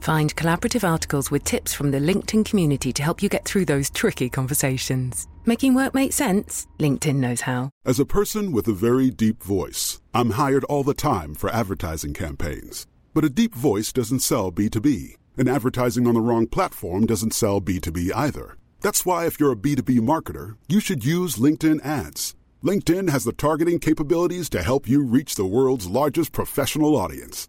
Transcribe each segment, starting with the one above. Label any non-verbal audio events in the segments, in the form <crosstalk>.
Find collaborative articles with tips from the LinkedIn community to help you get through those tricky conversations. Making work make sense? LinkedIn knows how. As a person with a very deep voice, I'm hired all the time for advertising campaigns. But a deep voice doesn't sell B2B, and advertising on the wrong platform doesn't sell B2B either. That's why, if you're a B2B marketer, you should use LinkedIn ads. LinkedIn has the targeting capabilities to help you reach the world's largest professional audience.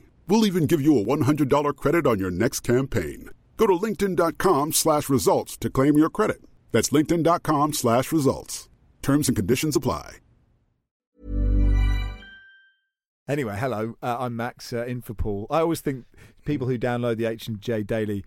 We'll even give you a $100 credit on your next campaign. Go to linkedin.com slash results to claim your credit. That's linkedin.com slash results. Terms and conditions apply. Anyway, hello. Uh, I'm Max uh, in for Paul. I always think people who download the H and J Daily,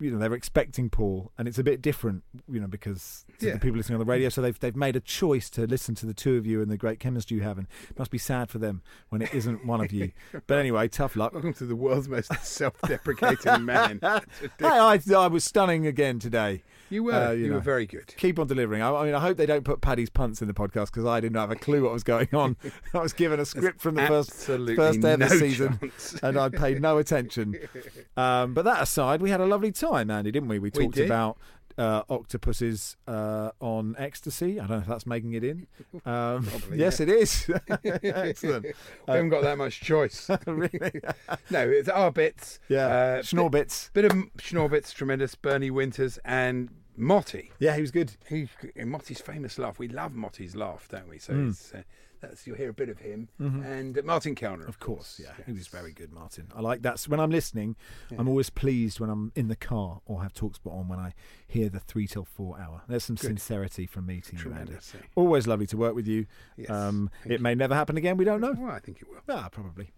you know, they're expecting Paul, and it's a bit different, you know, because to Yeah. the people listening on the radio, so they've they've made a choice to listen to the two of you and the great chemistry you have, and it must be sad for them when it isn't one of you. <laughs> But anyway, tough luck. Welcome to the world's most self-deprecating man. <laughs> Hey. I, I was stunning again today. You were. Uh, you know. were very good. Keep on delivering. I, I mean, I hope they don't put Paddy's punts in the podcast because I didn't have a clue what was going on. <laughs> I was given a script from the first first day of the no season, chance. <laughs> and I paid no attention. <laughs> Um, but that aside, we had a lovely time, Andy, didn't we? We We talked did. about uh, octopuses uh, on ecstasy. I don't know if that's making it in. Um, Probably, yes, yeah. it is. Excellent. We haven't got that much choice. really? no, it's our bits. Yeah. Uh, Schnorbits. Bit of Schnorbits, tremendous. Bernie Winters and Motty. Yeah, he was good. He, Motty's famous laugh. We love Motty's laugh, don't we? So Mm. it's, uh, that's you'll hear a bit of him Mhm. and uh, Martin Kelner, Of course, yeah, he was very good, Martin. I like that. When I'm listening, I'm always pleased when I'm in the car or have Talksport on when I hear the three till four hour. There's some Good. sincerity from me to you, Andy. Always lovely to work with you. Yes, um, it may never happen again. We don't know. Well, I think it will. Ah, probably.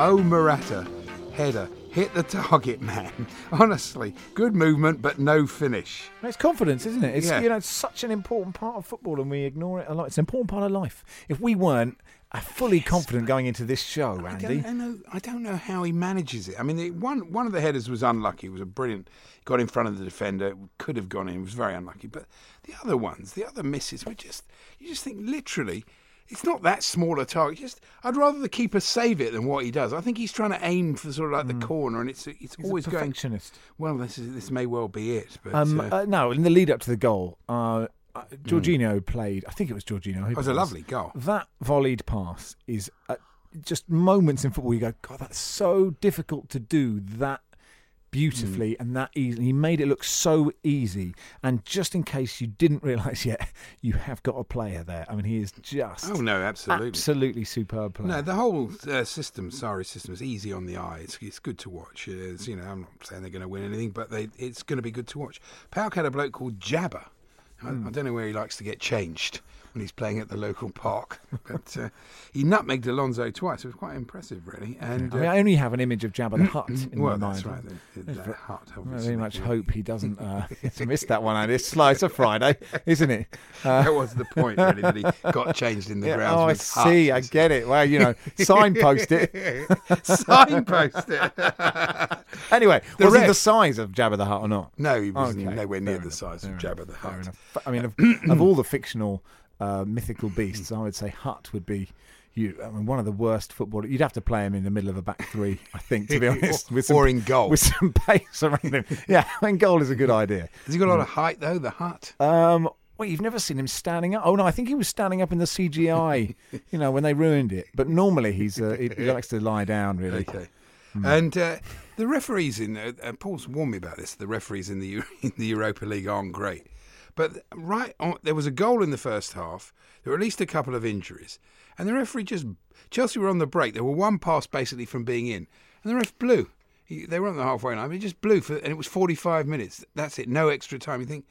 Oh, Morata, header, hit the target, man. <laughs> Honestly, good movement, but no finish. It's confidence, isn't it? It's Yeah. you know, it's such an important part of football, and we ignore it a lot. It's an important part of life. If we weren't fully confident going into this show, I Andy, don't, I know, I don't know how he manages it. I mean, the, one one of the headers was unlucky. It was a brilliant, got in front of the defender, could have gone in. It was very unlucky. But the other ones, the other misses, were just you just think literally. It's not that small a target. Just, I'd rather the keeper save it than what he does. I think he's trying to aim for sort of like the corner, and it's it's Mm. He's always going. Well, this is this may well be it. But Um, uh, uh, no, in the lead up to the goal, uh, uh, Jorginho played. I think it was Jorginho. it was a lovely goal. That volleyed pass is uh, just moments in football. You go, God, that's so difficult to do that beautifully Hmm. and that easily. He made it look so easy. And just in case you didn't <laughs> realise yet, you have got a player there. I mean, he is just Oh no, absolutely. absolutely superb player. No, the whole uh, system, sorry, system is easy on the eye. It's, it's good to watch. It's, you know, I'm not saying they're going to win anything, but they, it's going to be good to watch. PAOK had a bloke called Jabba. I, I don't know where he likes to get changed when he's playing at the local park, <laughs> but uh, he nutmegged Alonso twice. It was quite impressive, really. And I mean, uh, I only have an image of Jabba the Hutt in well, my that's mind. right. The, the, the ve- hut, I very much hope he doesn't uh, <laughs> <laughs> miss that one. Andy. It's slice of Friday, isn't it? Uh, that was the point, really, that he got changed in the Yeah, grounds. oh, I see. I get it. Well, you know, signpost it. Signpost it. Anyway, The was he the size of Jabba the Hutt or not? No, he was Okay, nowhere near fair the enough, size of fair Jabba the enough, fair Hutt. I mean, of, <clears throat> of all the fictional uh, mythical beasts, I would say Hutt would be. You, I mean, one of the worst footballers. You'd have to play him in the middle of a back three, I think, to be <laughs> honest. With some, Or in goal. with some pace around him. Yeah, <laughs> I mean, goal is a good idea. Has he got a lot of height, though, the hut? Um, well, you've never seen him standing up. Oh no, I think he was standing up in the CGI. <laughs> you know, when they ruined it. But normally he's uh, he, he likes to lie down. Really. Okay. And uh, the referees in uh, uh, Paul's warned me about this. The referees in the in the Europa League aren't great, but right on, there was a goal in the first half. There were at least a couple of injuries, and the referee just Chelsea were on the break. There were one pass basically from being in, and the ref blew. He, they were on the halfway line. He just blew for, and it was forty five minutes. That's it. No extra time. You think.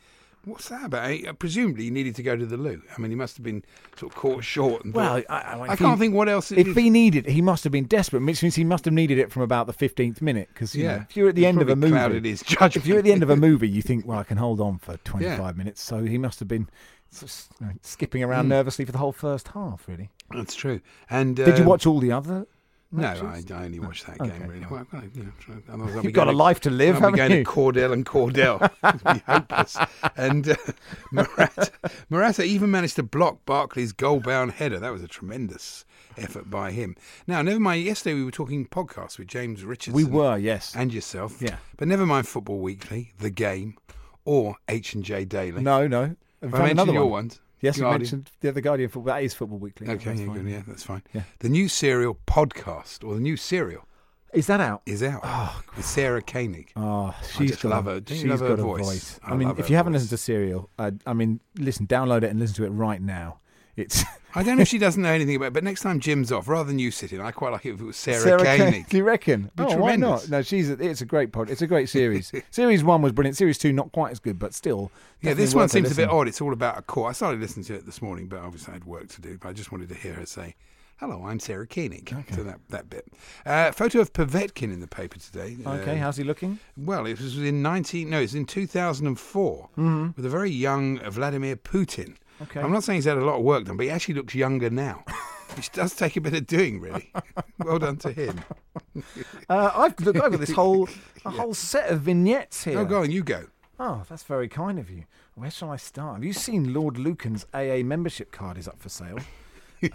What's that about? He- presumably, he needed to go to the loo. I mean, he must have been sort of caught short. And Well, thought- I- I- I can't he- think what else. it If is. he needed, he must have been desperate, which means he must have needed it from about the fifteenth minute. Because Yeah. know, if you're at the end of a movie, if you're at the end of a movie, you think, well, I can hold on for twenty-five minutes. So he must have been sort of, you know, skipping around Mm. nervously for the whole first half. Really? That's true. And Did you um, watch all the other? No. I, I only watched that Okay, game really. Well, got you know, try- otherwise I'll be You've got a to- life to live, haven't going you? to Cordell and Cordell. <laughs> <laughs> Be hopeless. And uh, <laughs> Morata, Morata even managed to block Barkley's goal-bound header. That was a tremendous effort by him. Now, never mind. Yesterday we were talking podcasts with James Richardson. We were, yes. and yourself. Yeah. But never mind Football Weekly, The Game, or H and J Daily. No, no. I mentioned another your one. ones. Yes, you mentioned the other Guardian football. That is Football Weekly. Okay, That's yeah, good, yeah, that's fine. Yeah. The new serial podcast, or the new serial, Is that out? is out. Oh, with Sarah Koenig. Oh, she's got love her. She's love her got a voice? voice. I I, mean, if you haven't listened to Serial, uh, I mean, listen, download it and listen to it right now. It's <laughs> I don't know if she doesn't know anything about it, but next time Jim's off, rather than you sitting, I quite like it if it was Sarah, Sarah Koenig. Do <laughs> you reckon? Oh, why not? No, she's. A, it's a great pod. It's a great series. <laughs> series one was brilliant. Series two not quite as good, but still. Yeah, this one seems a bit odd. It's all about a court. I started listening to it this morning, but obviously I had work to do. But I just wanted to hear her say, "Hello, I'm Sarah Koenig." So that that bit. Uh, photo of Povetkin in the paper today. Okay, Uh, how's he looking? Well, it was in 19. No, it's in 2004 with a very young Vladimir Putin. Okay. I'm not saying he's had a lot of work done, but he actually looks younger now, <laughs> which does take a bit of doing, really. well done to him. <laughs> Uh, I've looked over this whole a whole set of vignettes here. Oh, go on, you go. Oh, that's very kind of you. Where shall I start? Have you seen Lord Lucan's AA membership card is up for sale? <laughs>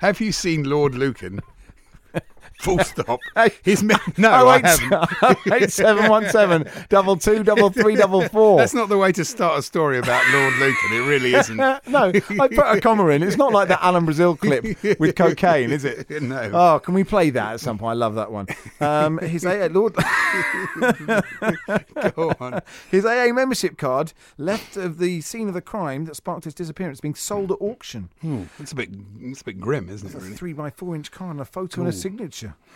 Have you seen Lord Lucan? Full stop. <laughs> Hey. His me- no, oh, I haven't. <laughs> eight seven one seven double two double three double four. That's not the way to start a story about Lord Lucan. It really isn't. <laughs> no, I put a comma in. It's not like that Alan Brazil clip with cocaine, is it? No. Oh, can we play that at some point? I love that one. Um, his AA Lord, Go on. his AA membership card left of the scene of the crime that sparked his disappearance, being sold at auction. Hmm, It's a bit, it's a bit grim, isn't it? It's a Really, three by four inch card and a photo and a Cool.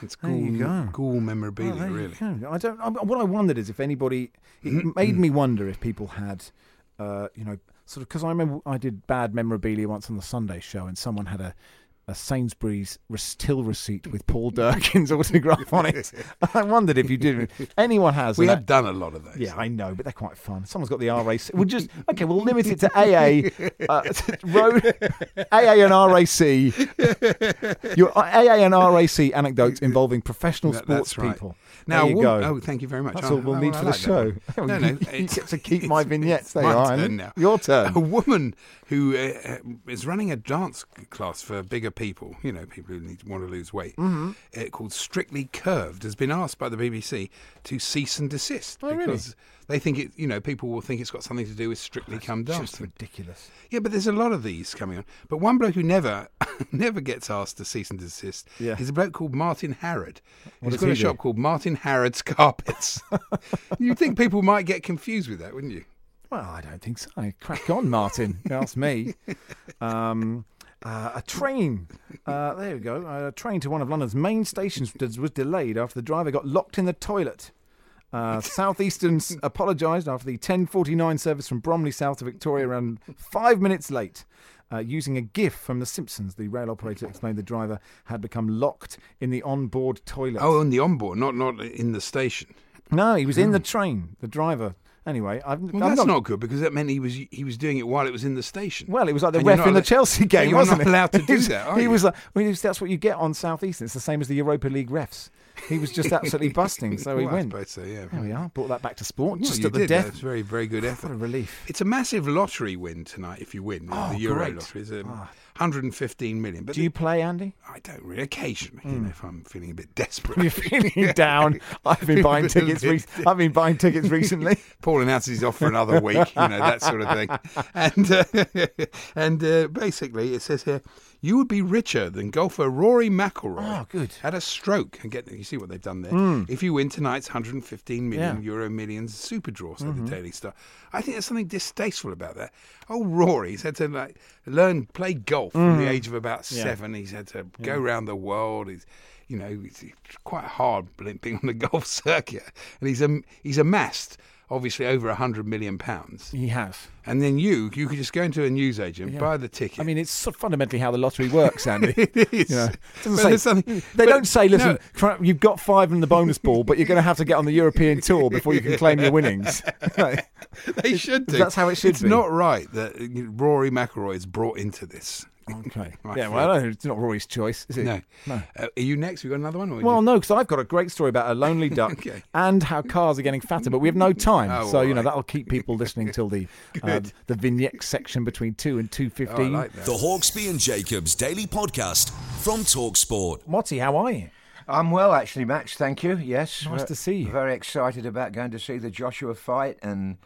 It's There cool, you go. cool memorabilia, Oh, there really. I don't. I, what I wondered is if anybody. It made me wonder if people had, uh, you know, sort of because I remember I did bad memorabilia once on the Sunday show, and someone had a. A Sainsbury's res- till receipt with Paul Durkin's <laughs> autograph on it. <laughs> I wondered if you did. Anyone has? We have that- done a lot of those. yeah, I know, but they're quite fun. Someone's got the RAC. We'll just okay. We'll limit it to AA, <laughs> uh, road, AA and RAC. Your AA and RAC anecdotes involving professional That- sports right. people. Now, there you wo- go. oh, thank you very much. That's Oh, all we'll oh, need for the like that show. No, no, you, get to keep my vignettes. it's There my you are. turn now. Your turn. A woman who uh, uh, is running a dance class for bigger people, you know, people who need, want to lose weight, Mm-hmm. uh, called Strictly Curved, has been asked by the BBC to cease and desist Oh, really? because they think it, you know, people will think it's got something to do with Strictly Come Just Dancing. ridiculous. Yeah, but there's a lot of these coming on. But one bloke who never, <laughs> never gets asked to cease and desist Yeah. is a bloke called Martin Harrod. What He's got he a do? shop called Martin Harrod's Carpets. <laughs> You'd think people might get confused with that, wouldn't you? Well, I don't think so. Crack on, Martin. you <laughs> Ask me. Um, uh, a train. Uh, there we go. A train to one of London's main stations was delayed after the driver got locked in the toilet. Uh, <laughs> Southeasterns apologised after the 10:49 service from Bromley South to Victoria around five minutes late. Uh, using a GIF from The Simpsons, the rail operator explained the driver had become locked in the onboard toilet. Oh, on the onboard, not not in the station. no, he was in the train. The driver. Anyway, I've, Well, I'm that's not not, good because that meant he was he was doing it while it was in the station. Well, it was like the And ref in the Chelsea game, wasn't not it? allowed to <laughs> do that, he you? was like, well, he was- that's what you get on Southeastern. It's the same as the Europa League refs. He was just <laughs> absolutely busting, so he Well, I went. suppose so, yeah. There we are. Brought that back to sport, Well, just at the did. death. That's very, very good What a relief. It's a massive lottery win tonight if you win Oh, the Euro great. lottery. It's um, Ah. 115 million. But Do you play, Andy? I don't really. Occasionally, you know, if I'm feeling a bit desperate. You're feeling <laughs> down. I've been <laughs> buying tickets. Re- <laughs> I've been buying tickets recently. Paul announces he's off for another week, you know that sort of thing. And uh, and uh, basically, it says here, you would be richer than golfer Rory McIlroy. Oh, good. Had a stroke and get. You see what they've done there. Hmm. If you win tonight's 115 million Yeah. euro millions super draw, said the mm-hmm. Daily Star. I think there's something distasteful about that. Oh, Rory's had to like learn play golf from the mm-hmm. age of about Yeah. seven. He's had to go around the world. He's you know, it's quite hard being on the <laughs> golf circuit, and he's um, he's amassed obviously over a hundred million pounds. He has. And then you, you could just go into a newsagent, Yeah. buy the ticket. I mean, it's sort of fundamentally how the lottery works, <laughs> Andy. it is. You know, it But doesn't there's say, they don't say, listen, no. you've got five in the bonus ball, but you're going to have to get on the European tour before you can claim your winnings. <laughs> they should do. That's how it should it's be. It's not right that Rory McIlroy is brought into this. Okay. <laughs> My Yeah, friend. well, it's not Rory's choice, is it? No. No. Uh, are you next? We got another one? Or Well, you- no, because I've got a great story about a lonely duck <laughs> Okay. and how cars are getting fatter, but we have no time, Oh, so all you know that'll keep people listening till the <laughs> uh, the vignette section between two and two Oh, I like that. The Hawksbee and Jacobs Daily Podcast from Talksport. Motty, how are you? I'm well, actually, Max. Thank you. Yes, Nice Ve- to see you. Very excited about going to see the Joshua fight, and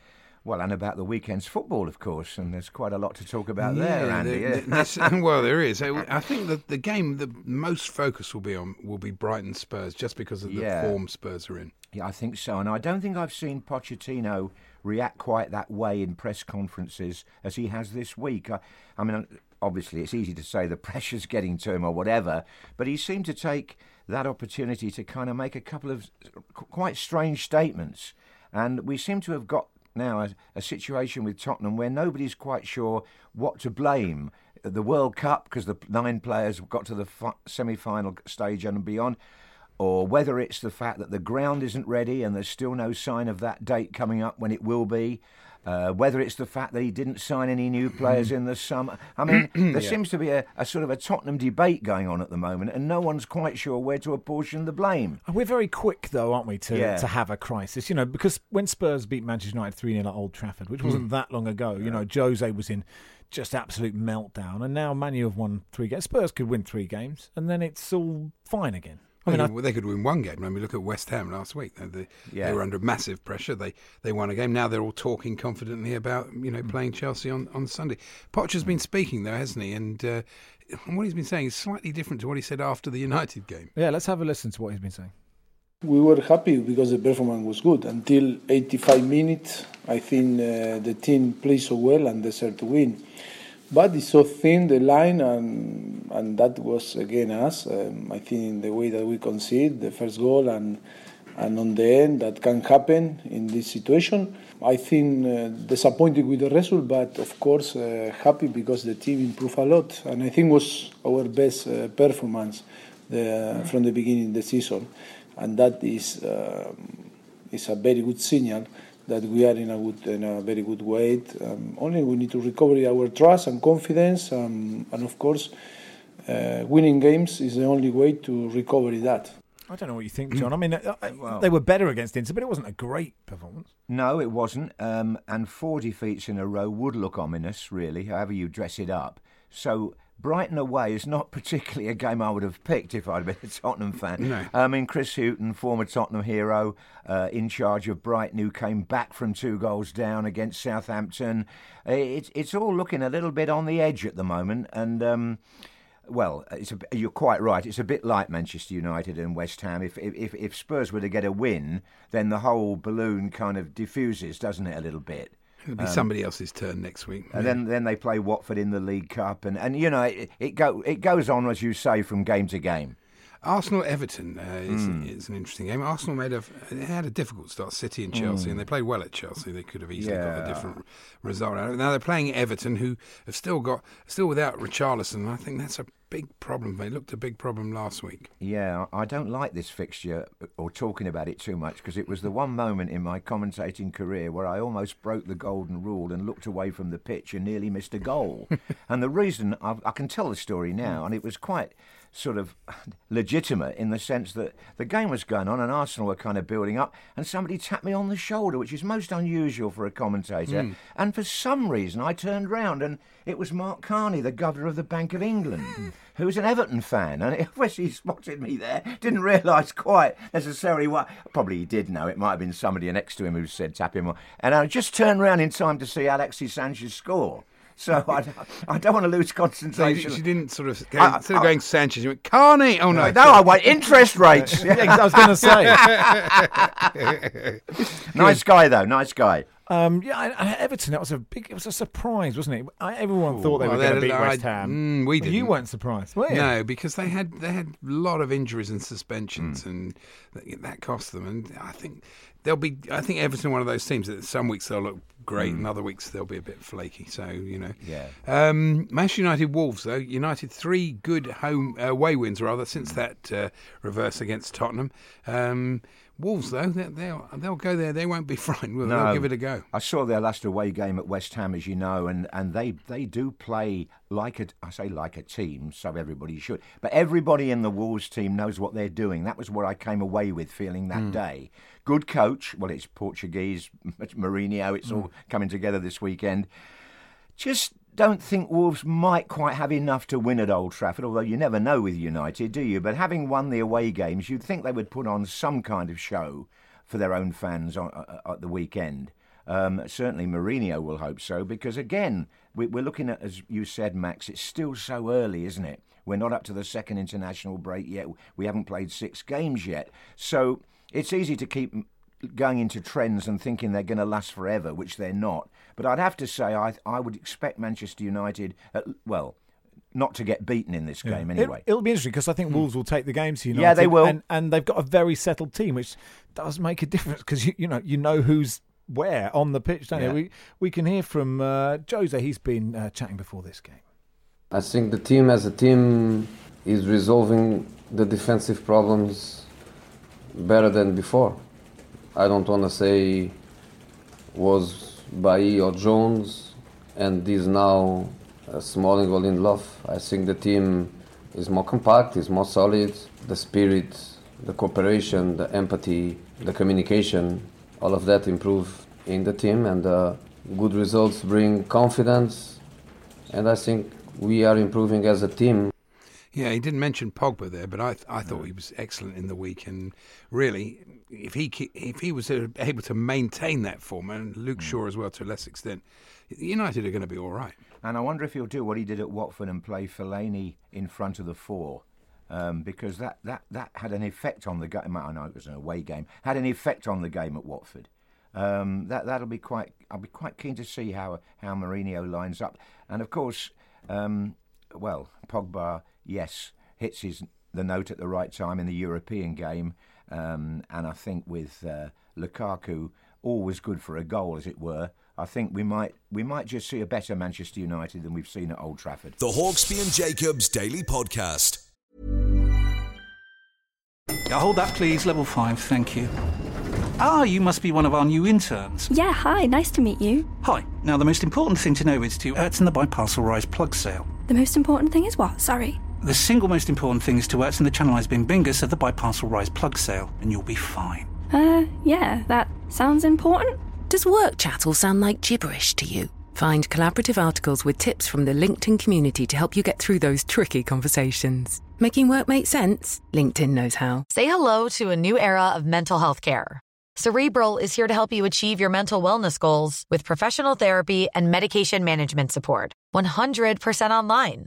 well, and about the weekend's football, of course. And there's quite a lot to talk about there, Andy. there- yeah. <laughs> <laughs> well, there is. I I think that the game, the most focus will be on will be Brighton Spurs, just because of the Yeah. form Spurs are in. Yeah, I think so. And I don't think I've seen Pochettino react quite that way in press conferences as he has this week. I, I mean, obviously, it's easy to say the <laughs> pressure's getting to him or whatever, but he seemed to take that opportunity to kind of make a couple of quite strange statements. And we seem to have got now a, a situation with Tottenham where nobody's quite sure what to blame. The World Cup, because the nine players got to the semi final stage and beyond or whether it's the fact that the ground isn't ready and there's still no sign of that date coming up when it will be. Uh, whether it's the fact that he didn't sign any new players in the summer. I mean, <clears throat> there seems to be a, a sort of a Tottenham debate going on at the moment, and no one's quite sure where to apportion the blame. We're very quick, though, aren't we, to, Yeah. to have a crisis? You know, because when Spurs beat Manchester United 3 0 at Old Trafford, which wasn't that long ago, you know, Jose was in just absolute meltdown, and now Manu have won three games. Spurs could win three games, and then it's all fine again. I I mean, I, they could win one game. I mean, look at West Ham last week. They, they, Yeah. they were under massive pressure. They they won a game. Now they're all talking confidently about you know playing Chelsea on, on Sunday. Poch's been speaking though, hasn't he? And uh, what he's been saying is slightly different to what he said after the United game. yeah, let's have a listen to what he's been saying. We were happy because the performance was good until 85 minutes. I think uh, the team played so well and deserved to win. But it's so thin the line, and and that was again us. Um, I think in the way that we concede the first goal and and on the end that can happen in this situation. I think uh, disappointed with the result, but of course uh, happy because the team improved a lot, and I think was our best uh, performance the, from the beginning of the season, and that is um, is a very good signal that we are in a good in a very good way. Um, only we need to recover our trust and confidence, um, and of course, uh, winning games is the only way to recover that. I don't know what you think, <clears throat> John. I mean, uh, uh, Well- they were better against Inter, but it wasn't a great performance. No, it wasn't. Um, and four defeats in a row would look ominous, really, however you dress it up. So Brighton away is not <laughs> particularly a game I would have picked if I'd been a Tottenham fan. No. I mean, Chris Hughton, former Tottenham hero, uh, in charge of Brighton, who came back from two goals down against Southampton. Uh, It's it's all looking a little bit on the edge at the moment, and. Um, well, it's a, you're quite right. It's a bit like Manchester United and West Ham. If, if if Spurs were to get a win, then the whole balloon kind of diffuses, doesn't it, a little bit? It'll be somebody else's turn next week. And then, then they play Watford in the League Cup, and, and you know it, it go it goes on as you say from game to game. Arsenal Everton uh, is, Hmm. is an interesting game. Arsenal made a they had a difficult start. City and Chelsea, and they played well at Chelsea. They could have easily got Hmm. A different result. out of it. Now they're playing Everton, who have still got still without Richarlison. I think that's a big problem. They looked a big problem last week. Yeah, I don't like this fixture or talking about it too much because it was the one moment in my commentating career where I almost broke the golden rule and looked away from the pitch and nearly missed a goal. <laughs> and the reason i I can tell the story now, hmm. and it was quite sort of <sighs> legitimate in the sense that the game was going on and Arsenal were kind of building up, and somebody tapped me on the shoulder, which is most unusual for a commentator. Hmm. And for some reason, I turned round and it was Mark Carney, the governor of the Bank of England, hmm. who was an Everton fan, and <laughs> obviously he spotted me there. Didn't realise quite necessarily what. Probably he did know. It might have been somebody next to him who said tap him on. And I just turned round in time to see Alexis Sanchez score. So I, I don't want to lose So concentration. she didn't sort of go, I- instead of I- going Sanchez, you went Carney. Oh no, no, I want interest rates. <laughs> Yeah, I was going to say. <laughs> nice guy though, nice guy. Um, yeah, I- I- Everton. That was a big. It was a surprise, wasn't it? I, everyone thought they well, were going to they'd- beat West I- Ham. mm, we You didn't. weren't surprised, were you? No, because they had they had a lot of injuries and suspensions, and that, that cost them. And I think they'll be. I think Everton one of those teams that some weeks they'll look great, and other weeks they'll be a bit flaky. So you know, Yeah. Um, Manchester United Wolves though United three good home away wins rather since that uh, reverse against Tottenham. Um, Wolves though they, they'll they'll go there. They won't be <laughs> frightened. They'll, No. they'll give it a go. I saw their last away game at West Ham, as you know, and, and they, they do play like a I say like a team, so everybody should. But everybody in the Wolves team knows what they're doing. That was what I came away with feeling that hmm. day. Good coach. Well, it's Portuguese, <laughs> Mourinho. It's all hmm. coming together this weekend. Just don't think Wolves might quite have enough to win at Old Trafford, although you never know with United, do you? But having won the away games, you'd think they would put on some kind of show for their own fans on, uh, at the weekend. Um, certainly Mourinho will hope so, because again, we, we're looking at, as you said, Max, it's still so early, isn't it? We're not up to the second international break yet. We haven't played six games yet. So it's easy to keep going into trends and thinking they're going to last forever, which they're not. But I'd have to say I I would expect Manchester United, at, well, not to get beaten in this game anyway. It, will be interesting because I think Wolves will take the game to United. Yeah, they will. and, and they've got a very settled team, which does make a difference because you, you know you know who's where on the pitch, don't Yeah. you? We we can hear from uh, Jose. He's been uh, chatting before this game. I think the team as a team is resolving the defensive problems better than before. I don't want to say was Bailly or Jones and is now uh, Smalling or Lindelof. I think the team is more compact, is more solid. The spirit, the cooperation, the empathy, the communication, all of that improve in the team and uh, good results bring confidence and I think we are improving as a team. Yeah, he didn't mention Pogba there, but I I thought he was excellent in the week, and really, if he if he was uh, able to maintain that form, and Luke Shaw as well to a less extent, United are going to be all right. And I wonder if he'll do what he did at Watford and play Fellaini in front of the four. Um, because that, that, that had an effect on the game. I know it was an away game. Had an effect on the game at Watford. Um, that that'll be quite. I'll be quite keen to see how how Mourinho lines up. And of course, um, well, Pogba, yes, hits his the note at the right time in the European game. Um, and I think with uh, Lukaku, always good for a goal, as it were. I think we might we might just see a better Manchester United than we've seen at Old Trafford. The Hawksbee and Jacobs Daily Podcast. Yeah, hold that, please. Level five, thank you. Ah, you must be one of our new interns. Yeah, hi, nice to meet you. Hi. Now, the most important thing to know is to Ertzen the Biparcel Rise plug sale. The most important thing is what? Sorry. The single most important thing is to Ertzen the Channelized Bing Bingus of the Biparcel Rise plug sale, and you'll be fine. Uh, yeah, that sounds important. Does work chat all sound like gibberish to you? Find collaborative articles with tips from the LinkedIn community to help you get through those tricky conversations. Making work make sense? LinkedIn knows how. Say hello to a new era of mental health care. Cerebral is here to help you achieve your mental wellness goals with professional therapy and medication management support. 100% online.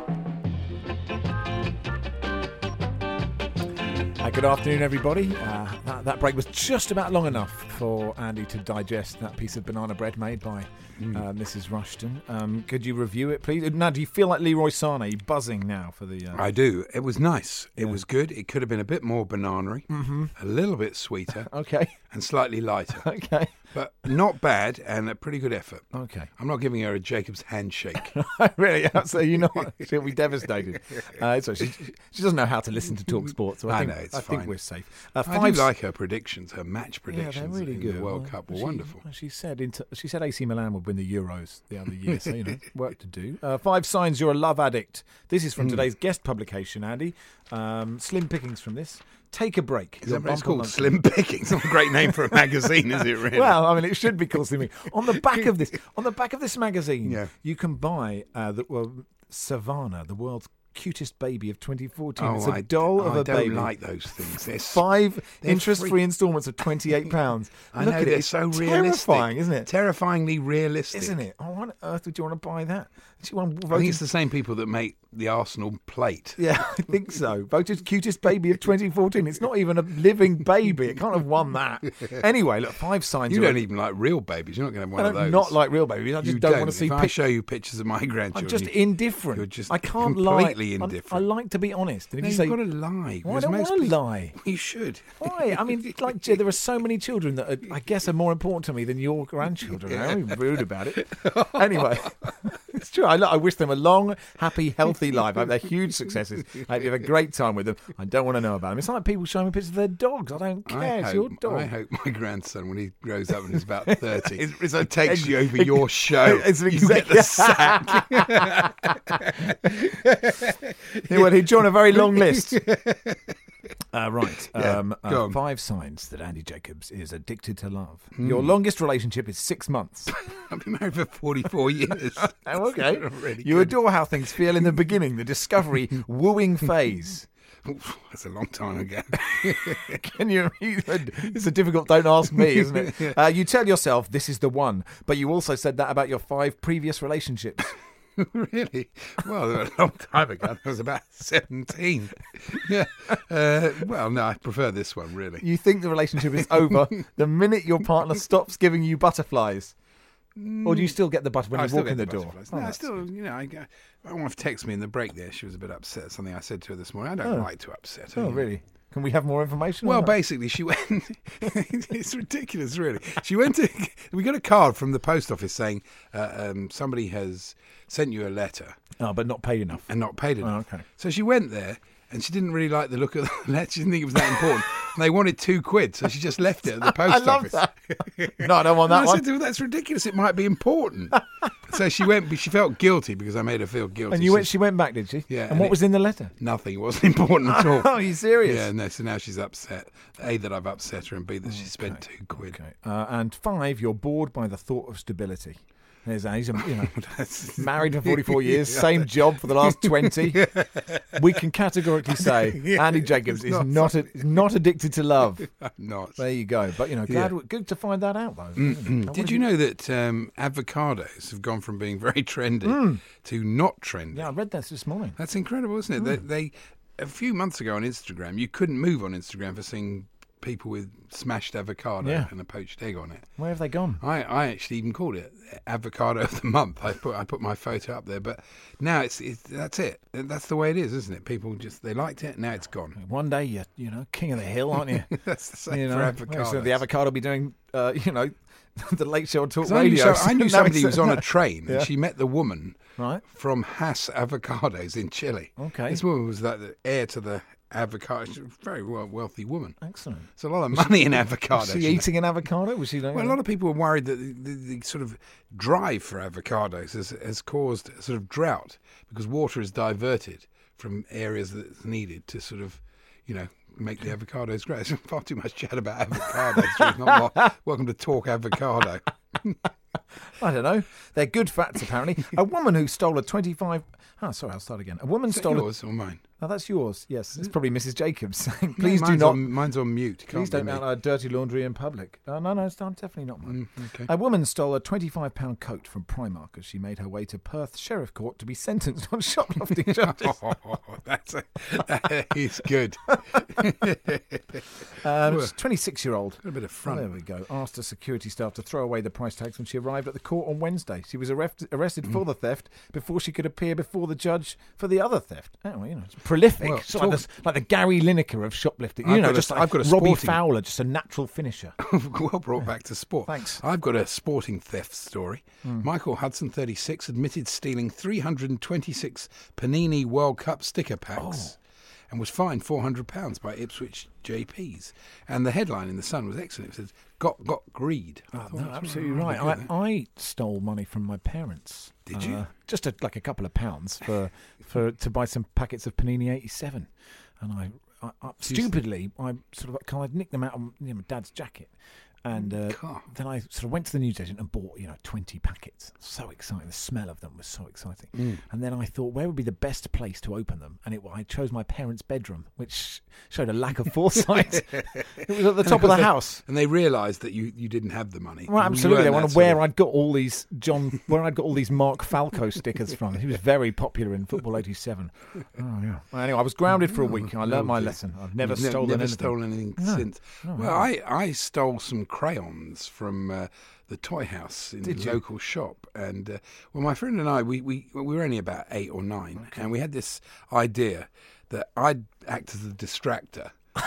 Good afternoon, everybody. Uh, that, that break was just about long enough for Andy to digest that piece of banana bread made by uh, Mrs. Rushton. Um, could you review it, please? Now, do you feel like Leroy Sane? Are you buzzing now for the? Uh, I do. It was nice. It was good. It could have been a bit more banana Mhm. a little bit sweeter, <laughs> okay, and slightly lighter. <laughs> okay, but not bad and a pretty good effort. Okay. I'm not giving her a Jacob's handshake. <laughs> really? So you know, <laughs> she'll be devastated. Uh, so she, she doesn't know how to listen to Talk Sports. So I, I think, know, it's I think we're safe. Uh, I five do like her predictions, her match predictions Yeah, they're really in good. the World Well, Cup were she- wonderful. She said into, she said AC Milan would win the Euros the other year, so you know work to do. Uh, five signs you're a love addict. This is from Mm. today's guest publication, Andy. Um, slim pickings from this. Take a break. Is that what it's called? monkey. Slim <laughs> Pickings. Not a great name for a magazine, is it? Really? Well, I mean, it should be called Slim Pickings. On the back of this, <laughs> on the back of this magazine, Yeah. you can buy uh, the well, Savannah, the world's cutest baby of 2014. Oh, it's a I- doll of I a don't baby. like those things. They're <laughs> Five interest-free free- instalments of 28 pounds. <laughs> I Look know at they're it. It's so realistic, terrifying, isn't it? Terrifyingly realistic, Isn't it? Oh, why on earth would you want to buy that? Do you want I think it's the same people that make the Arsenal plate. <laughs> Yeah, I think so. Voted cutest baby of 2014. It's not even a living baby. It can't have won that. Anyway, look, five signs. You don't even like real babies. You're not going to have one I of don't those. not like real babies. I just You don't, want to see If I show you pictures of my grandchildren, I'm just you- indifferent. You're just I can't lie. Completely indifferent. I like to be honest. And if No, you you've say got to lie. I because don't most want to lie. <laughs> You should. Why? I mean, <laughs> like, there are so many children that are, I guess are more important to me than your grandchildren. I'm rude about it. <laughs> Anyway, it's true. I, I wish them a long, happy, healthy <laughs> life. I hope they're huge successes. I hope you have a great time with them. I don't want to know about them. It's like people showing me pictures of their dogs. I don't care. I it's hope, your dog. I hope my grandson, when he grows up and is about <laughs> 30, It's- it's a- takes you over your <laughs> show. it's an you get the sack. Well, he'd join a very long list. Uh, right. <laughs> Yeah, Um, uh, five signs that Andy Jacobs is addicted to love. Hmm. Your longest relationship is six months. <laughs> I've been married for 44 years. <laughs> Oh, okay. Really you good. adore how things feel in the beginning, the discovery, wooing phase. Oof, That's a long time ago. Can you? It's a difficult. Don't ask me, isn't it? Uh, you tell yourself this is the one, but you also said that about your five previous relationships. <laughs> really? Well, a long time ago. I was about <laughs> 17. Yeah. Uh, well, no, I prefer this one, really. You think the relationship is over <laughs> the minute your partner stops giving you butterflies, or do you still get the butter when I you walk in the, the door? butterflies. Oh, no, I still, you know, I, my wife texted me in the break there. She was a bit upset. Something I said to her this morning. I don't Oh. like to upset her. Oh, really? Can we have more information? Well, basically, she went. <laughs> it's ridiculous, really. She went to. We got a card from the post office saying uh, um, somebody has sent you a letter oh, but not paid enough. and not paid Oh, enough. okay. So she went there and she didn't really like the look of <laughs> the letter. She didn't think it was that important. and they wanted two quid, so she just left it at the <laughs> post I love office. that. <laughs> no, I don't want that I one. said her, "That's ridiculous. It might be important." so she went, but she felt guilty because I made her feel guilty. and you went. She- She went back, did she? Yeah, And, and what it- was in the letter? Nothing. It wasn't important at all. Oh, are you serious? Yeah, no. So now she's upset. A that I've upset her, and B that she spent two quid. Okay. Uh, and five, you're bored by the thought of stability. There's you know, <laughs> <laughs> married for 44 <laughs> years, Yeah. same job for the last 20. We can categorically say Yeah, Andy Jacobs is not not a, not addicted to love. Not. There you go. But you know, glad, Yeah. good to find that out though. Mm-mm. I Did you know that um, avocados have gone from being very trendy mm. to not trendy? Yeah, I read that this morning. That's incredible, isn't it? Mm. They, they a few months ago on Instagram, you couldn't move on Instagram for seeing people with smashed avocado Yeah. and a poached egg on it. Where have they gone? I, I actually even called it avocado of the month. I put I put my photo up there, but now it's, it's that's it. That's the way it is, isn't it? People just they liked it. Now it's gone. One day you're, you know, king of the hill, aren't you? <laughs> that's the same you for avocado. So the avocado will be doing, uh, you know, <laughs> the late show talk 'Cause I knew, radio. so- I knew <laughs> somebody who was on a train Yeah. and she met the woman Right. from Hass Avocados in Chile. Okay. This woman was like the heir to the avocado. She's a very well, wealthy woman. Excellent. It's a lot of money in avocados. Was she eating an avocado? Was she? Like, Well, a lot of people were worried that the, the, the sort of drive for avocados has, has caused a sort of drought because water is diverted from areas that it's needed to sort of, you know, make the avocados grow. <laughs> There's far too much chat about avocados. There's not more. <laughs> Welcome to Talk Avocado. <laughs> I don't know. They're good fats, apparently. a woman who stole a 25. Oh, sorry, I'll start again. A woman stole yours or mine? Oh, that's yours. Yes, it's probably Mrs. Jacobs saying, <laughs> No, "Please do not, On, mine's on mute. Can't please don't out our dirty laundry in public." Oh, no, no, it's definitely not mine. Mm, okay. A woman stole a twenty-five pound coat from Primark as she made her way to Perth Sheriff Court to be sentenced on shoplifting <laughs> charges. Oh, that's a, that is good. <laughs> Um, twenty-six-year-old. a bit of Oh, front. there we go. Asked a security staff to throw away the price tags when she arrived at the court on Wednesday. She was arrest- arrested Mm. for the theft before she could appear before the judge for the other theft. Oh, well, you know, it's prolific. Well, It's like, the, like the Gary Lineker of shoplifting. I've you know, got a- just like I've got a Robbie sporting- Fowler, just a natural finisher. <laughs> well brought back to sport. Thanks. I've got a sporting theft story. Hmm. Michael Hudson, 36, admitted stealing 326 Panini World Cup sticker packs Oh. And was fined £400 by Ipswich JPs. And the headline in The Sun was excellent. It says, Got, got greed. Thought No, absolutely really right. I, I stole money from my parents. Did you? Uh, just a, like a couple of pounds for <laughs> for to buy some packets of Panini '87, and I, I, I stupidly I sort of kind of nicked them out of you know, my dad's jacket, and uh, then I sort of went to the newsagent and bought you know 20 packets. So exciting! The smell of them was so exciting. Mm. And then I thought, where would be the best place to open them? And it, I chose my parents' bedroom, which showed a lack of foresight. <laughs> it was at the top of the house. And they realised that you, you didn't have the money. Well, absolutely. I weren't wonder where of- I'd got all these John, where I'd got all these Mark Falco stickers from. He was very popular in football '87. Oh yeah. Well, anyway, I was grounded for a week. I learned Oh, my lesson. I've never You've stolen never anything. stolen anything No. since. No, well, I I, I stole some crayons from uh, the toy house in Did the you? local shop, and uh, well, my friend and I, we, we we were only about eight or nine, and we had this idea that I'd act as a distractor. <laughs>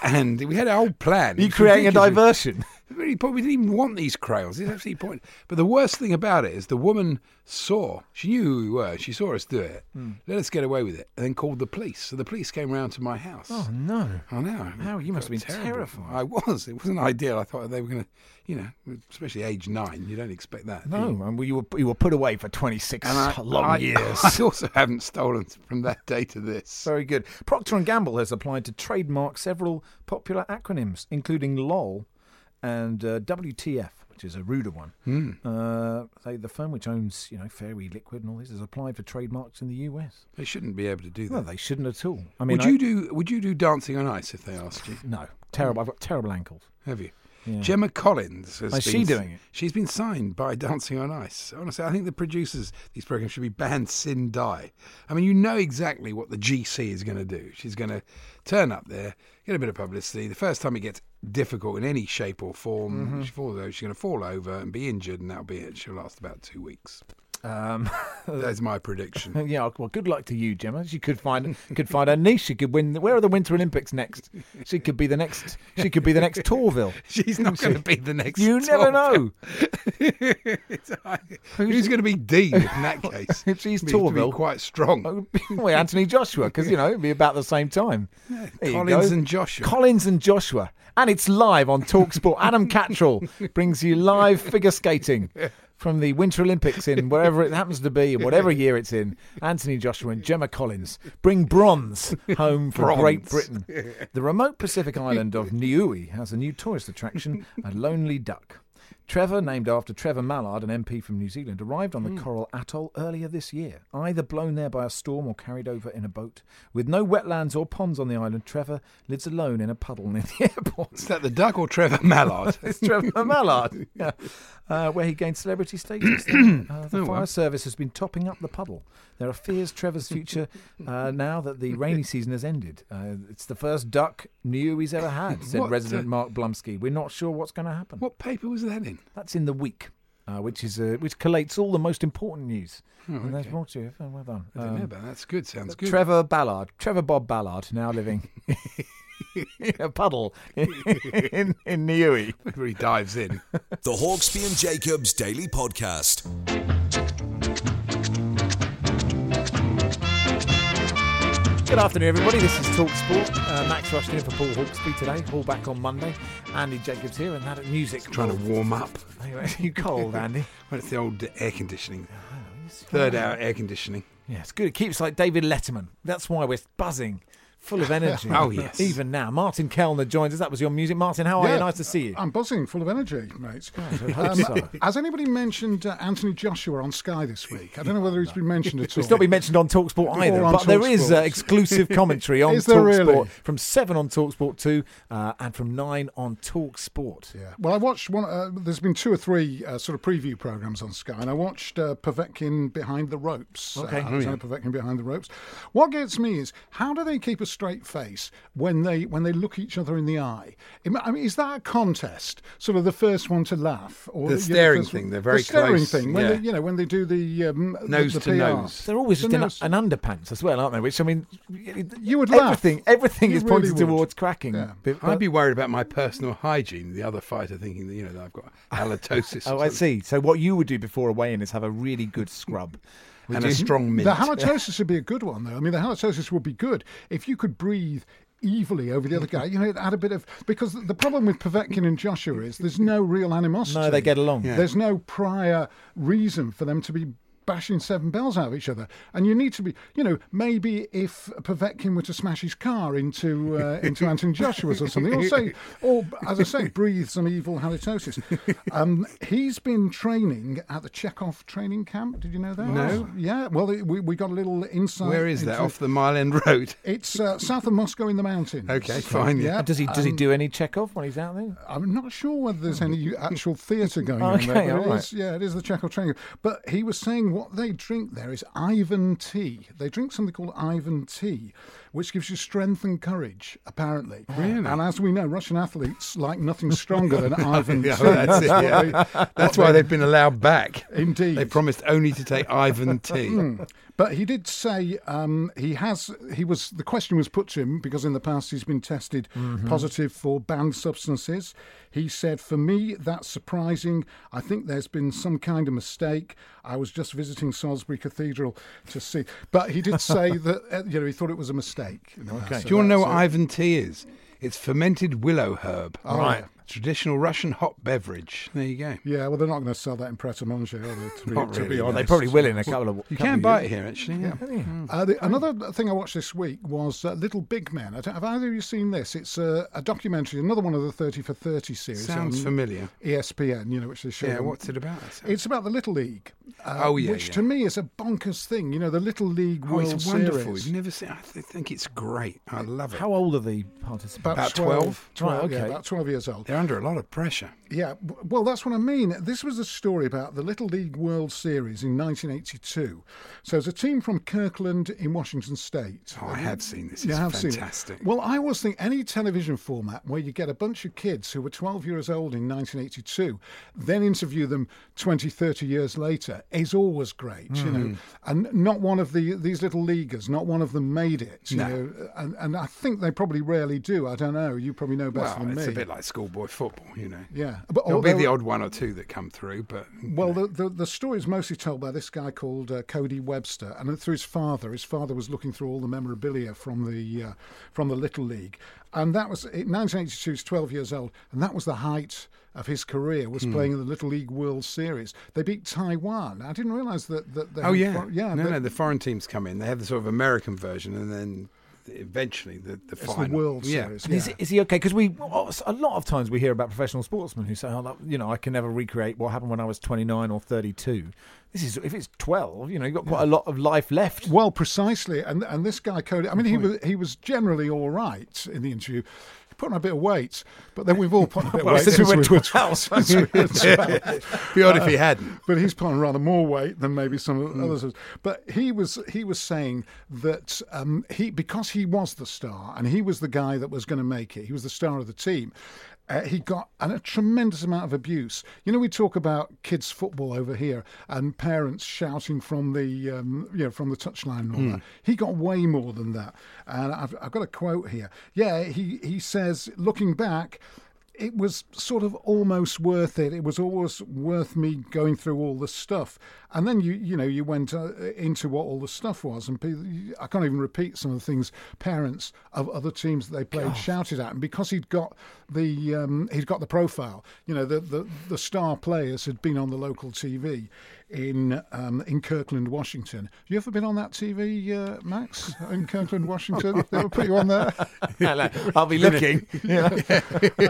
And we had a whole plan. You creating a diversion? Really, point. We didn't even want these crayons. It's absolutely point. But the worst thing about it is the woman saw. She knew who we were. She saw us do it. Hmm. Let us get away with it, and then called the police. So the police came round to my house. Oh no! I know. How you must have been Terrible. terrified. I was. It wasn't ideal. I thought they were going to, you know, especially age nine. You don't expect that. No, you? and you were you were put away for 26 long I- years. <laughs> I also haven't stolen from that day to this. Very good. Procter and Gamble has applied to trademark several popular acronyms, including LOL and uh, WTF, which is a ruder one. Hmm. Uh, they, the firm which owns, you know, Fairy Liquid and all this has applied for trademarks in the US. They shouldn't be able to do that. No, they shouldn't at all. I mean, would I- you do? Would you do dancing on ice if they asked you? No, terrible. I've got terrible ankles. Have you? Yeah. Gemma Collins has Is been, she doing it? She's been signed by Dancing on Ice. Honestly, I think the producers these programs should be banned sin die. I mean, you know exactly what the GC is going to do. She's going to turn up there, get a bit of publicity. The first time it gets difficult in any shape or form, Mhm. she falls over, she's going to fall over and be injured, and that'll be it. She'll last about two weeks. Um, <laughs> That's my prediction. <laughs> yeah, well, good luck to you, Gemma. She could find could find her niche. She could win. Where are the Winter Olympics next? She could be the next. She could be the next Torvill. <laughs> She's not going to be the next. You never know. Who's going to be Dean in that case? If she's Be- be Torvill, quite strong. well, Anthony Joshua, because you know it'd be about the same time. You Collins and Joshua. Collins and Joshua, and it's live on Talksport. Adam Catterall brings you live figure skating from the Winter Olympics in wherever it happens to be, in whatever year it's in. Anthony Joshua and Gemma Collins bring bronze home for Bronze. Great Britain. <laughs> The remote Pacific island of Niue has a new tourist attraction, a lonely duck. Trevor, named after Trevor Mallard, an MP from New Zealand, arrived on the Hmm. coral atoll earlier this year. Either blown there by a storm or carried over in a boat. With no wetlands or ponds on the island, Trevor lives alone in a puddle near the <laughs> airport. Is that the duck or Trevor Mallard? <laughs> it's Trevor <laughs> Mallard, yeah. uh, where he gained celebrity status. <clears throat> uh, the Oh, fire well. service has been topping up the puddle. There are fears Trevor's future uh, now that the rainy season has ended. Uh, it's the first duck new he's ever had, said What, resident uh, Mark Blumsky. We're not sure what's going to happen. What paper was that in? That's in the week, uh, which is uh, which collates all the most important news. Oh, and that's okay. brought to you. Oh, well done. I didn't know Um, about that. That's good. Sounds good. Trevor Ballard, Trevor Bob Ballard, now living <laughs> in a puddle <laughs> in in Niue. <laughs> Where he dives in. The Hawksbee and Jacobs Daily Podcast. Good afternoon, everybody. This is Talk Sport. Uh, Max rushed in for Paul Hawksbee today. Paul back on Monday. Andy Jacobs here, and that music. Trying to warm up. Anyway, <laughs> you cold, <laughs> Andy? Well, it's the old air conditioning. Third hour air conditioning. Yeah, it's good. It keeps like David Letterman. That's why we're buzzing full of energy. <laughs> Oh, yes. Even now, Martin Kelner joins us. That was your music, Martin. How are you? Nice to see you. I'm buzzing, full of energy, mate. I hope so. Has anybody mentioned uh, Anthony Joshua on Sky this week? I don't know whether he's been mentioned at all. It's not been mentioned on Talksport either, on but there is uh, exclusive commentary <laughs> on Talksport really? from seven on Talksport two uh, and from nine on Talksport. Yeah. Well, I watched one. Uh, there's been two or three uh, sort of preview programs on Sky, and I watched uh, Povetkin Behind the Ropes. Okay. Uh, Oh, Alexander Povetkin Behind the Ropes. What gets me is how do they keep a straight face when they when they look each other in the eye? I mean, is that a contest? Sort of the first one to laugh, or The you know, staring first thing, one- they're very the staring close, thing. When yeah. they, you know, when they do the um, Nose the to PR. nose. They're always The just in, nose- an underpants as well, aren't they? Which I mean, You would laugh. everything. Everything You is pointed really would. towards cracking. Yeah. But- I'd be worried about my personal hygiene. The other fighter thinking that you know that I've got <laughs> halitosis. or Oh, I see. So what you would do before a weigh-in is have a really good scrub. Would And you? a strong mint. The halitosis <laughs> would be a good one, though. I mean, the halitosis would be good if you could breathe evilly over the other guy. You know, it had a bit of because the problem with Povetkin and Joshua is there's no real animosity. No, they get along. Yeah. There's no prior reason for them to be bashing seven bells out of each other. And you need to be, you know, maybe if Povetkin were to smash his car into uh, into <laughs> Anthony Joshua's or something, or say, or as I say, breathe some evil halitosis. Um, he's been training at the Chekhov training camp. Did you know that? No. Yeah. Well, it, we, we got a little insight. Where is that? Off the Mile End Road. <laughs> It's uh, south of Moscow in the mountains. Okay, fine, yeah. Yeah. Does he does he Um, do any Chekhov when he's out there? I'm not sure whether there's any actual theatre going on there. but all right. is- yeah, it is the Chekhov training. But he was saying what they drink there is Ivan tea. They drink something called Ivan tea, which gives you strength and courage, apparently. Really? And as we know, Russian athletes like nothing stronger than <laughs> Ivan Yeah, tea. that's it. Yeah. they- That's why they- they've been allowed back. Indeed. They promised only to take Ivan tea. Hmm. But he did say um, he has. He was the question was put to him because in the past he's been tested positive for banned substances. He said, "For me, that's surprising. I think there's been some kind of mistake. I was just visiting Salisbury Cathedral to see." But he did say <laughs> that uh, you know he thought it was a mistake. Okay. Do you want to know what. Ivan tea is? It's fermented willow herb. Oh, Right. Traditional Russian hot beverage. There you go. Yeah, well, they're not going to sell that in Pret a Manger, are they? To be, Not to be really, no. honest, They probably will in a couple of. You couple can of buy years. it here, actually. Yeah. Uh, the, another thing I watched this week was uh, Little Big Men. I don't- Have either of you seen this? It's a, a documentary, another one of the 30 for 30 series. Sounds on familiar. ESPN, you know, which they show. Yeah, on- what's it about? It's about the Little League. uh, Oh, yeah, Which yeah. to me is a bonkers thing. You know, the Little League Oh, World it's wonderful. Series. You've never seen. I th- think it's great. I love it. How old are the participants? About 12. 12 Right, yeah, okay. about 12 years old. They're under a lot of pressure. Yeah, well, that's what I mean. This was a story about the Little League World Series in 1982. So it's a team from Kirkland in Washington State. Oh, I have seen this. You It's have seen it. fantastic. Well, I always think any television format where you get a bunch of kids who were 12 years old in 1982, then interview them 20, 30 years later is always great, you know. Mm. And not one of the these little leaguers, not one of them made it, you No. know. And, and I think they probably rarely do. I don't know. You probably know better Well, than me. it's a bit like schoolboy football, you know. Yeah, but There'll be the odd one or two that come through, but Well, the, the the story is mostly told by this guy called uh, Cody Webster, and through his father. His father was looking through all the memorabilia from the uh, from the Little League, and that was in 1982. He's 12 years old, and that was the height of his career. Was Hmm. playing in the Little League World Series. They beat Taiwan. I didn't realise that that. They oh yeah, for- yeah. No, no, the foreign teams come in. They have the sort of American version, and then eventually the the it's final. the World yeah. Series. And is, is he okay? Because we a lot of times we hear about professional sportsmen who say, "Oh, that- you know, I can never recreate what happened when I was 29 or 32." This is if it's 12, you know, you've got quite a lot of life left. Well, precisely, and and this guy Cody. I mean, he was he was generally all right in the interview. Put on a bit of weight, but then we've all put on a bit of <laughs> weight since we were <laughs> were 12. <laughs> since we were 12. Be odd if he hadn't. But he's put on rather more weight than maybe some of the others. But he was he was saying that um, he because he was the star and he was the guy that was going to make it. He was the star of the team. Uh, he got an, a tremendous amount of abuse. You know, we talk about kids' football over here and parents shouting from the um, you know from the touchline and all Hmm. that. He got way more than that. And I've, I've got a quote here. Yeah, he he says, looking back it was sort of almost worth it. It was always worth me going through all the stuff. And then you, you know, you went uh, into what all the stuff was, and people, I can't even repeat some of the things parents of other teams that they played shouted at. And because he'd got the um, he'd got the profile, you know, the, the the star players had been on the local TV. In um, in Kirkland, Washington. Have You ever been on that TV, uh, Max? In Kirkland, Washington, they will put you on there. <laughs> I'll be looking. <laughs> Yeah.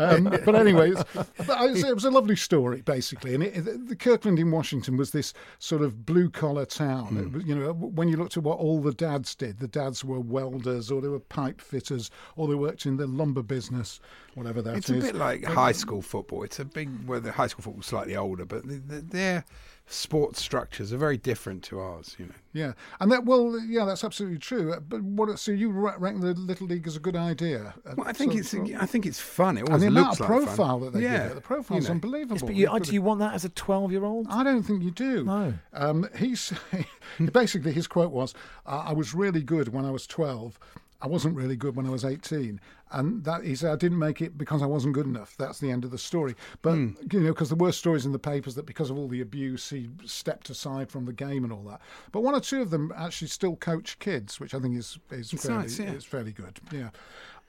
um, but anyway, it's, it was a lovely story, basically. And it, the Kirkland in Washington was this sort of blue collar town. It was, you know, when you looked at what all the dads did, the dads were welders, or they were pipe fitters, or they worked in the lumber business, whatever that is. It's a bit like high school football. It's a big, well, the high school football's slightly older, but the, the, their sports structures are very different to ours. You know, Yeah, and that well, yeah, that's absolutely true. Uh, But what? So you rank the little league as a good idea? Uh, well, I think so- it's, so- I think it's fun. It and always the amount looks of like profile fun. that they yeah, give it, the profile's you know. unbelievable. Yes, but you, You've do you want that as a 12 year old? I don't think you do. No. Um, he's <laughs> basically his quote was, uh, "I was really good when I was 12. I wasn't really good when I was 18." And that he said, "I didn't make it because I wasn't good enough." That's the end of the story. But Hmm. you know, because there were stories in the papers that because of all the abuse, he stepped aside from the game and all that. But one or two of them actually still coach kids, which I think is is fairly, nice, yeah. is fairly good. Yeah.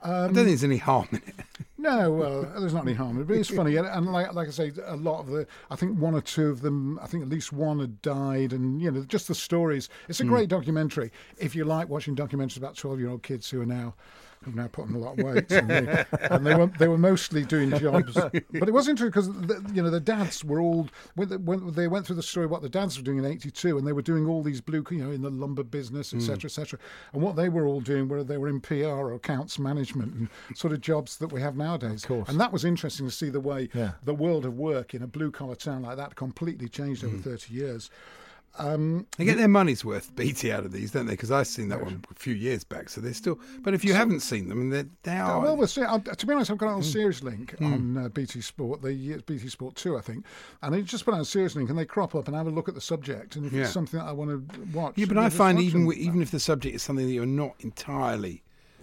I Um, don't think there's any harm in it. <laughs> no, well, there's not any harm in it, but it's funny. And, and like, like I say, a lot of the, I think one or two of them, I think at least one had died, and you know, just the stories. It's a Mm. great documentary if you like watching documentaries about twelve-year-old kids who are now. Who've now put on a lot of weight, and they, and they were they were mostly doing jobs. But it was interesting because the, you know the dads were all when, the, when they went through the story what the dads were doing in '82, and they were doing all these blue, you know, in the lumber business, etc., Mm. etc. And what they were all doing were they were in PR or accounts management and sort of jobs that we have nowadays. Of course. And that was interesting to see the way Yeah. the world of work in a blue collar town like that completely changed over 30 years. Um, They get their money's worth BT out of these, don't they? Because I've seen that one a few years back. So they're still. But if you haven't seen them, they they Uh, are. well, we'll see. Uh, to be honest, I've got it Hmm. on Series Link on uh, BT Sport, the it's BT Sport 2, I think. And they just put on Series Link and they crop up and have a look at the subject. And if Yeah. it's something that I want to watch. yeah, but I find even even if the subject is something that you're not entirely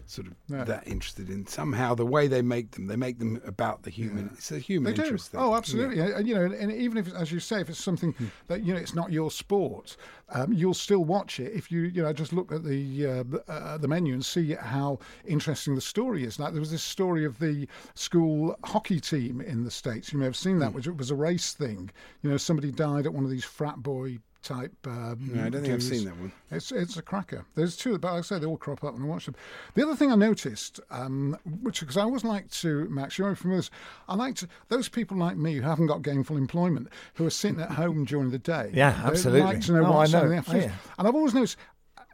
sort of Yeah. that interested in, somehow the way they make them, they make them about the human. It's a human They do. interest thing. Oh, Yeah. absolutely. And, you know, and, even if, as you say, if it's something Hmm. that you know it's not your sport, um, you'll still watch it if you you know just look at the uh, the- uh, the menu and see how interesting the story is. Like there was this story of the school hockey team in the states. You may have seen that, which it was a race thing. You know, somebody died at one of these frat boy type. Um, No, I don't think I've seen that one. It's it's a cracker. There's two, but like I say, they all crop up and I watch them. The other thing I noticed, um, which because I always like to, Max, you're familiar with this, I like to those people like me who haven't got gainful employment, who are sitting at home during the day. Yeah, absolutely. Like to know Oh, what's I know. Oh, yeah. And I've always noticed.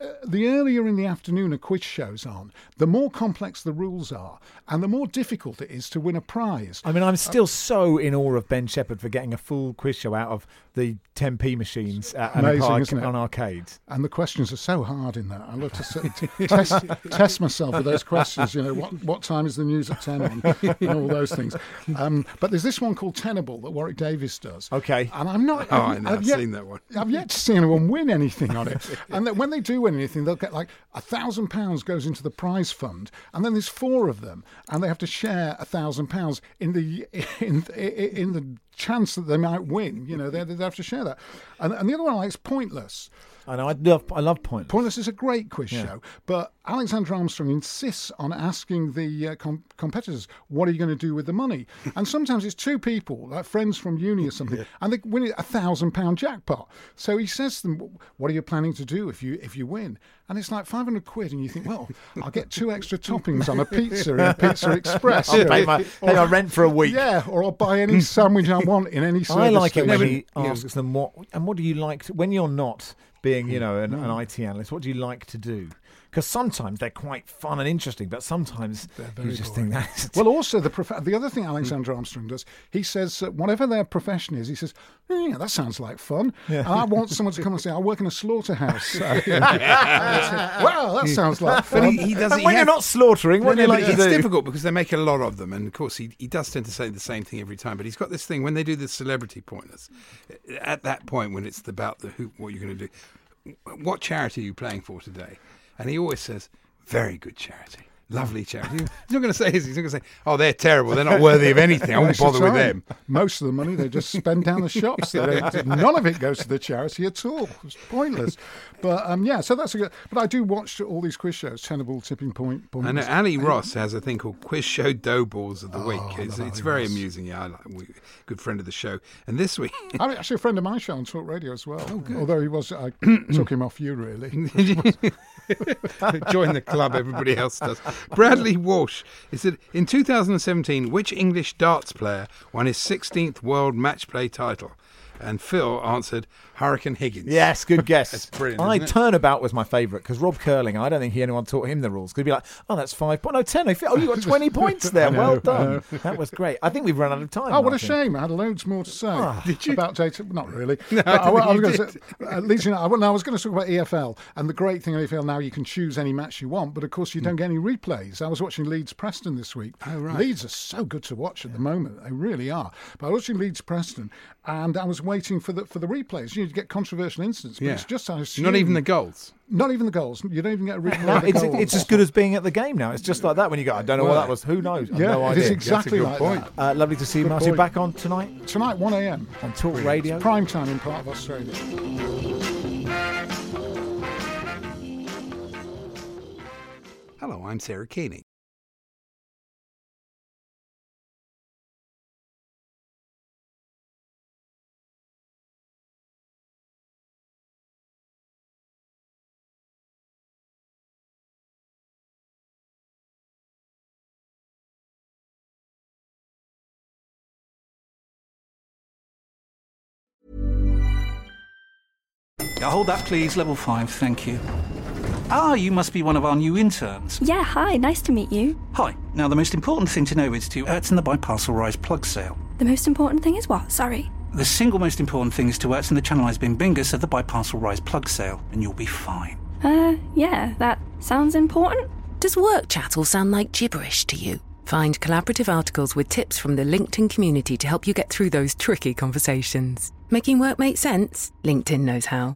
uh, The earlier in the afternoon a quiz show's on, the more complex the rules are, and the more difficult it is to win a prize. I mean, I'm still so in awe of Ben Shephard for getting a full quiz show out of the 10p machines at an Amazing, arc- isn't it? on arcades. And the questions are so hard in that. I love to sit, <laughs> test, test myself with those questions. You know, what, what time is the news at 10 on? And all those things. Um, but there's this one called Tenable that Warwick Davis does. Okay. And I'm not. Oh, I know, I've yet, seen that one. I've yet to see anyone win anything on it. <laughs> and that when they do win anything, they'll get like a thousand pounds goes into the prize fund, and then there's four of them, and they have to share a thousand pounds in the <laughs> in in the chance that they might win. You know, they they have to share that. And, and the other one I like is Pointless. I know. I love. I love Pointless. Pointless is a great quiz Yeah. show, but Alexander Armstrong insists on asking the uh, com- competitors, "What are you going to do with the money?" <laughs> and sometimes it's two people, like friends from uni or something, and they win a thousand pound jackpot. So he says to them, "What are you planning to do if you if you win?" And it's like five hundred quid, and you think, "Well, I'll get two extra toppings on a pizza in a <laughs> Pizza Express." I'll pay my- pay my rent for a week. Yeah, or I'll buy any sandwich I want in any. <laughs> I like it when he asks them what and what do you like to, when you're not being, you know, an, Mm. an IT analyst. What do you like to do? Because sometimes they're quite fun and interesting, but sometimes you very just think that's Well, also the prof- the other thing mm. Alexander Armstrong does, he says that whatever their profession is, he says, "Oh, "Yeah, that sounds like fun." And I want someone to come and say, "I work in a slaughterhouse." So, <laughs> and I well, that sounds like fun. <laughs> But he, he does. And he when you're has- not slaughtering, what do you No, like but to it's do? difficult because they make a lot of them, and of course he, he does tend to say the same thing every time. But he's got this thing when they do the celebrity pointers. At that point, when it's about the who, what you're going to do, what charity are you playing for today? And he always says, "Very good charity." Lovely charity. He's not going to say. He's not going to say, "Oh, they're terrible. They're not worthy of anything. I won't <laughs> bother with them." Most of the money they just spend down the shops. <laughs> None of it goes to the charity at all. It's pointless. But um, yeah, so that's a good. But I do watch all these quiz shows. Tenable, Tipping Point. I know Points. Ally Ross has a thing called Quiz Show Dough Balls of the Week. Oh, I It's, it's very Ross. amusing. Yeah, I like, we, good friend of the show. And this week, I'm <laughs> actually a friend of my show on Talk Radio as well. Oh. Although he was, I <clears throat> took him off you really. <laughs> join the club. Everybody else does. Bradley Walsh. He said in 2017, which English darts player won his 16th World Match Play title? And Phil answered Hurricane Higgins. Yes, good <laughs> guess. That's brilliant. I isn't it? turnabout was my favourite because Rob Curling. I don't think he anyone taught him the rules. Because he'd be like, "Oh, that's five point. No, ten. Oh, you got <laughs> twenty points there. Know, well done. That was great. I think we've run out of time. Oh, what a Martin. shame! I had loads more to say Ah. about data. Not really. <laughs> No, But I don't I, think you going to say, at least you know. I, well, no, I was going to talk about EFL, and the great thing in EFL now you can choose any match you want, but of course you don't get any replays. I was watching Leeds Preston this week. Oh, right. Leeds are so good to watch at the moment; they really are. But I was watching Leeds Preston, and I was waiting for the for the replays. You get controversial incidents, but Yeah. it's just I Not even the goals. Not even the goals. You don't even get a replay. No, it's, goals. it's as good as being at the game now. It's just like that when you go, I don't know what that was. Who knows? I've yeah, no it idea. is exactly good like point. that. Uh, lovely to see you, Good Martin. point. Back on tonight Tonight, one a.m. on Talk Radio. prime time in part of Australia. Hello, I'm Sarah Keeney. Hold that, please. Level 5, thank you. Ah, you must be one of our new interns. Yeah, hi, nice to meet you. Hi. Now, the most important thing to know is to Ertzen the Biparcel Rise plug sale. The most important thing is what? Sorry. The single most important thing is to Ertzen the Channelized Bing Bingus of the Biparcel Rise plug sale, and you'll be fine. Uh, yeah, that sounds important. Does work chat all sound like gibberish to you? Find collaborative articles with tips from the LinkedIn community to help you get through those tricky conversations. Making work make sense? LinkedIn knows how.